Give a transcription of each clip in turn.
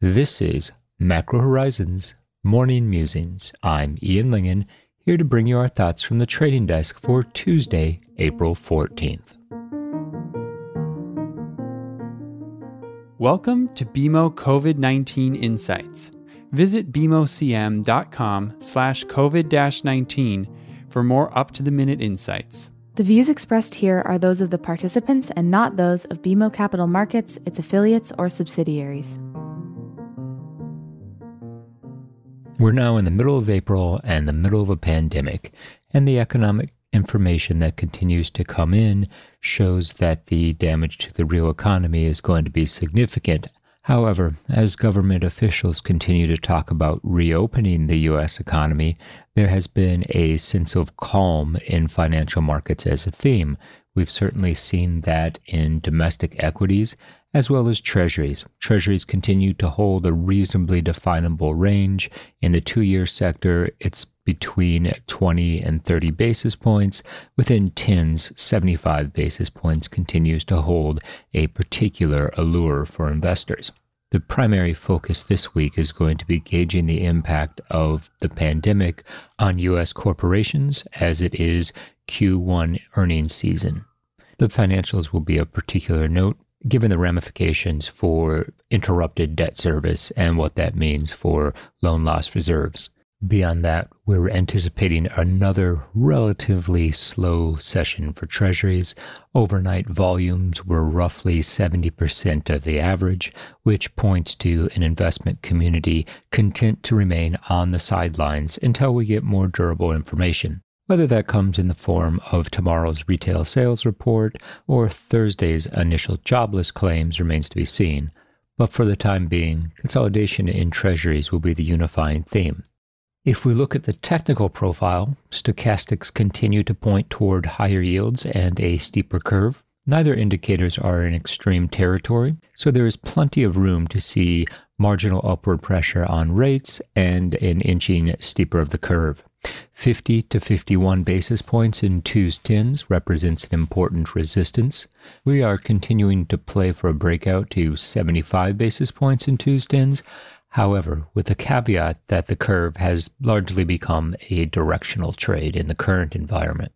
This is Macro Horizons Morning Musings. I'm Ian Lyngen, here to bring you our thoughts from the trading desk for Tuesday, April 14th. Welcome to BMO COVID-19 Insights. Visit bmocm.com slash COVID-19 for more up-to-the-minute insights. The views expressed here are those of the participants and not those of BMO Capital Markets, its affiliates, or subsidiaries. We're now in the middle of April and the middle of a pandemic, and the economic information that continues to come in shows that the damage to the real economy is going to be significant. However, as government officials continue to talk about reopening the U.S. economy, there has been a sense of calm in financial markets as a theme. We've certainly seen that in domestic equities as well as treasuries. Treasuries continue to hold a reasonably definable range. In the two year sector, it's between 20 and 30 basis points. Within tens, 75 basis points continues to hold a particular allure for investors. The primary focus this week is going to be gauging the impact of the pandemic on U.S. corporations as it is Q1 earnings season. The financials will be of particular note given the ramifications for interrupted debt service and what that means for loan loss reserves. Beyond that, we're anticipating another relatively slow session for treasuries. Overnight volumes were roughly 70% of the average, which points to an investment community content to remain on the sidelines until we get more durable information. Whether that comes in the form of tomorrow's retail sales report or Thursday's initial jobless claims remains to be seen. But for the time being, consolidation in treasuries will be the unifying theme. If we look at the technical profile, stochastics continue to point toward higher yields and a steeper curve. Neither indicators are in extreme territory, so there is plenty of room to see marginal upward pressure on rates and an inching steeper of the curve. 50 to 51 basis points in twos tens represents an important resistance. We are continuing to play for a breakout to 75 basis points in twos tens. However, with the caveat that the curve has largely become a directional trade in the current environment.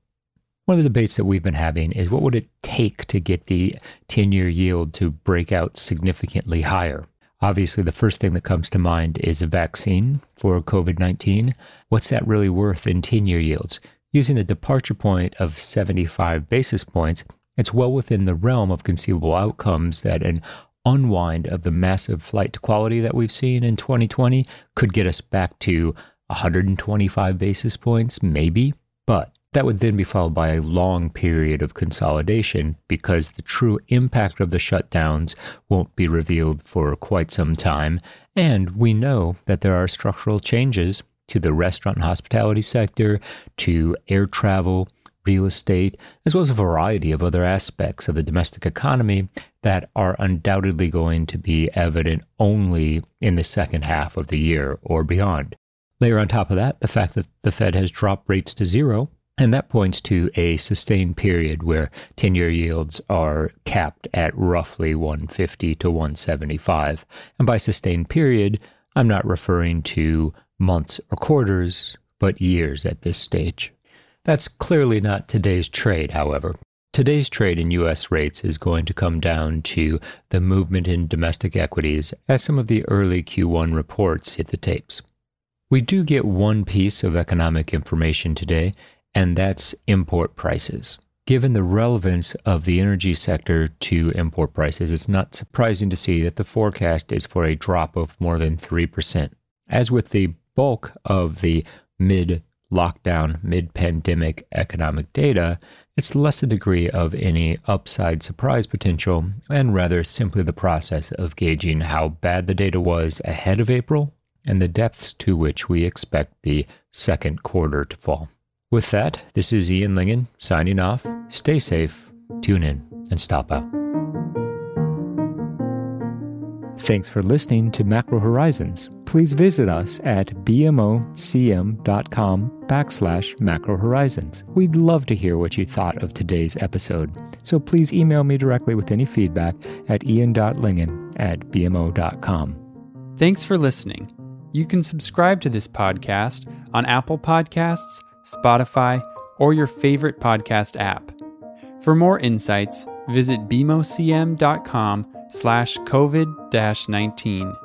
One of the debates that we've been having is what would it take to get the 10 year yield to break out significantly higher? Obviously, the first thing that comes to mind is a vaccine for COVID 19. What's that really worth in 10 year yields? Using a departure point of 75 basis points, it's well within the realm of conceivable outcomes that an unwind of the massive flight to quality that we've seen in 2020 could get us back to 125 basis points, maybe. But that would then be followed by a long period of consolidation because the true impact of the shutdowns won't be revealed for quite some time. And we know that there are structural changes to the restaurant and hospitality sector, to air travel, real estate, as well as a variety of other aspects of the domestic economy that are undoubtedly going to be evident only in the second half of the year or beyond. Layer on top of that, the fact that the Fed has dropped rates to zero and that points to a sustained period where 10 year yields are capped at roughly 150 to 175. And by sustained period, I'm not referring to months or quarters, but years at this stage. That's clearly not today's trade, however. Today's trade in U.S. rates is going to come down to the movement in domestic equities as some of the early Q1 reports hit the tapes. We do get one piece of economic information today, and that's import prices. Given the relevance of the energy sector to import prices, it's not surprising to see that the forecast is for a drop of more than 3%. As with the bulk of the mid lockdown, mid pandemic economic data, it's less a degree of any upside surprise potential and rather simply the process of gauging how bad the data was ahead of April and the depths to which we expect the second quarter to fall. With that, this is Ian Lyngen signing off. Stay safe, tune in, and stop out. Thanks for listening to Macro Horizons. Please visit us at bmocm.com backslash macro horizons. We'd love to hear what you thought of today's episode, so please email me directly with any feedback at ian.lyngen at bmo.com. Thanks for listening. You can subscribe to this podcast on Apple Podcasts, Spotify, or your favorite podcast app. For more insights, visit bmocm.com slash COVID-19.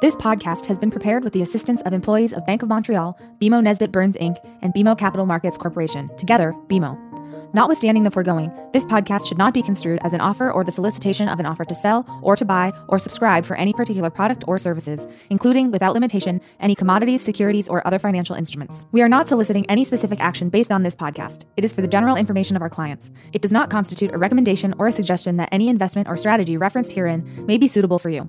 This podcast has been prepared with the assistance of employees of Bank of Montreal, BMO Nesbitt Burns Inc., and BMO Capital Markets Corporation, together, BMO. Notwithstanding the foregoing, this podcast should not be construed as an offer or the solicitation of an offer to sell or to buy or subscribe for any particular product or services, including, without limitation, any commodities, securities, or other financial instruments. We are not soliciting any specific action based on this podcast. It is for the general information of our clients. It does not constitute a recommendation or a suggestion that any investment or strategy referenced herein may be suitable for you.